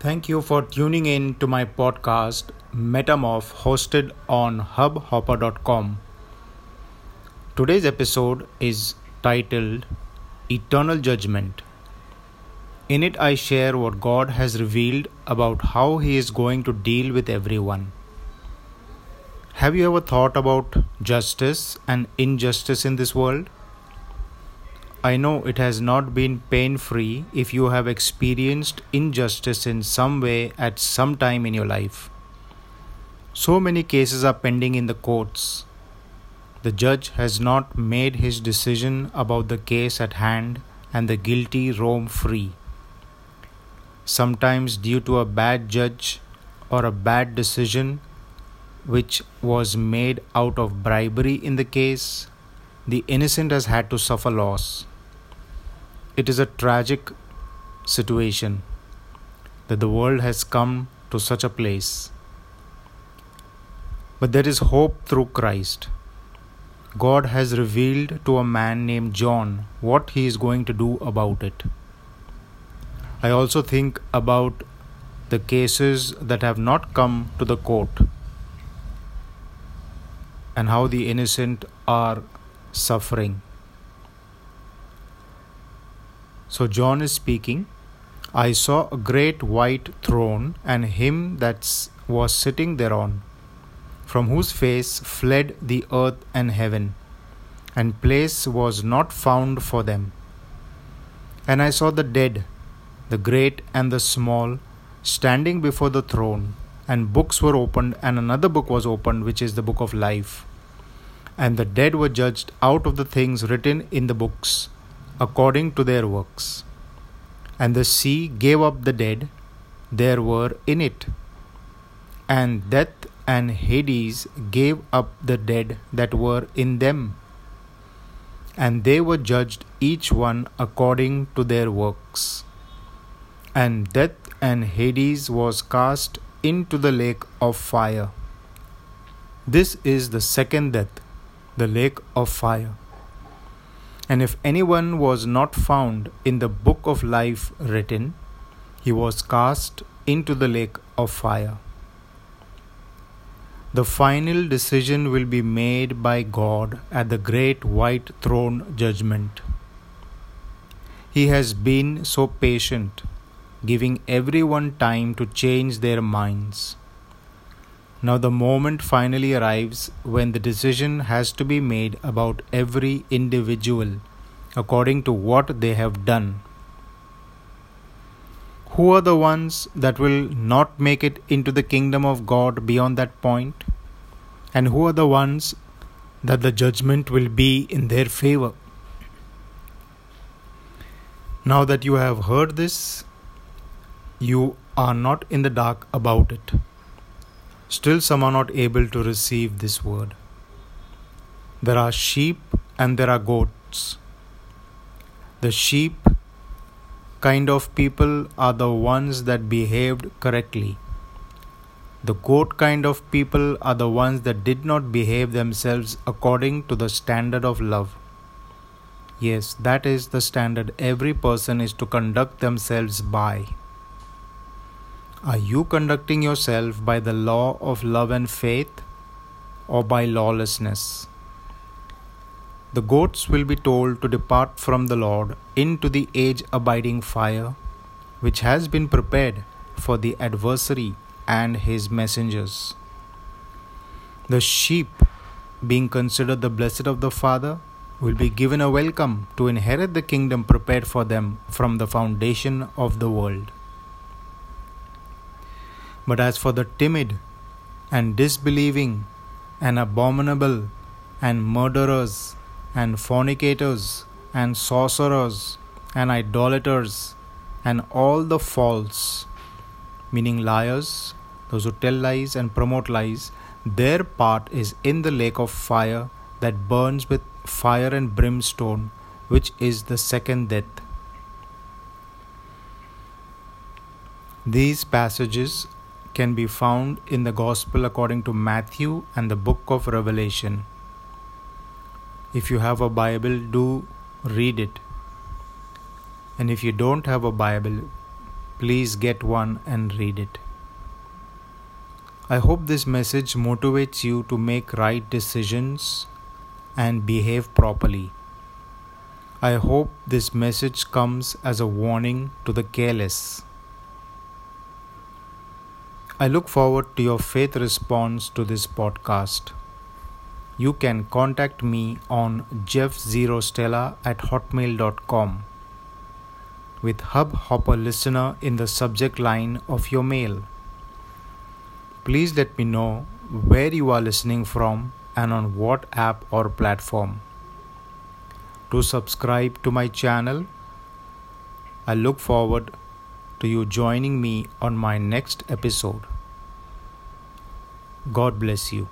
Thank you for tuning in to my podcast Metamorph hosted on hubhopper.com. Today's episode is titled Eternal Judgment. In it, I share what God has revealed about how He is going to deal with everyone. Have you ever thought about justice and injustice in this world? I know it has not been pain free if you have experienced injustice in some way at some time in your life. So many cases are pending in the courts. The judge has not made his decision about the case at hand, and the guilty roam free. Sometimes, due to a bad judge or a bad decision which was made out of bribery in the case, the innocent has had to suffer loss. It is a tragic situation that the world has come to such a place. But there is hope through Christ. God has revealed to a man named John what he is going to do about it. I also think about the cases that have not come to the court and how the innocent are suffering. So, John is speaking. I saw a great white throne and him that was sitting thereon, from whose face fled the earth and heaven, and place was not found for them. And I saw the dead, the great and the small, standing before the throne, and books were opened, and another book was opened, which is the book of life and the dead were judged out of the things written in the books, according to their works. And the sea gave up the dead there were in it, and death and Hades gave up the dead that were in them. And they were judged each one according to their works. And death and Hades was cast into the lake of fire. This is the second death the lake of fire. And if anyone was not found in the book of life written, he was cast into the lake of fire. The final decision will be made by God at the great white throne judgment. He has been so patient, giving everyone time to change their minds. Now, the moment finally arrives when the decision has to be made about every individual according to what they have done. Who are the ones that will not make it into the kingdom of God beyond that point? And who are the ones that the judgment will be in their favor? Now that you have heard this, you are not in the dark about it. Still, some are not able to receive this word. There are sheep and there are goats. The sheep kind of people are the ones that behaved correctly. The goat kind of people are the ones that did not behave themselves according to the standard of love. Yes, that is the standard every person is to conduct themselves by. Are you conducting yourself by the law of love and faith or by lawlessness? The goats will be told to depart from the Lord into the age abiding fire, which has been prepared for the adversary and his messengers. The sheep, being considered the blessed of the Father, will be given a welcome to inherit the kingdom prepared for them from the foundation of the world. But as for the timid and disbelieving and abominable and murderers and fornicators and sorcerers and idolaters and all the false, meaning liars, those who tell lies and promote lies, their part is in the lake of fire that burns with fire and brimstone, which is the second death. These passages can be found in the Gospel according to Matthew and the book of Revelation. If you have a Bible, do read it. And if you don't have a Bible, please get one and read it. I hope this message motivates you to make right decisions and behave properly. I hope this message comes as a warning to the careless. I look forward to your faith response to this podcast. You can contact me on jeffzerostella at hotmail.com with Hubhopper listener in the subject line of your mail. Please let me know where you are listening from and on what app or platform. To subscribe to my channel, I look forward to you joining me on my next episode. God bless you.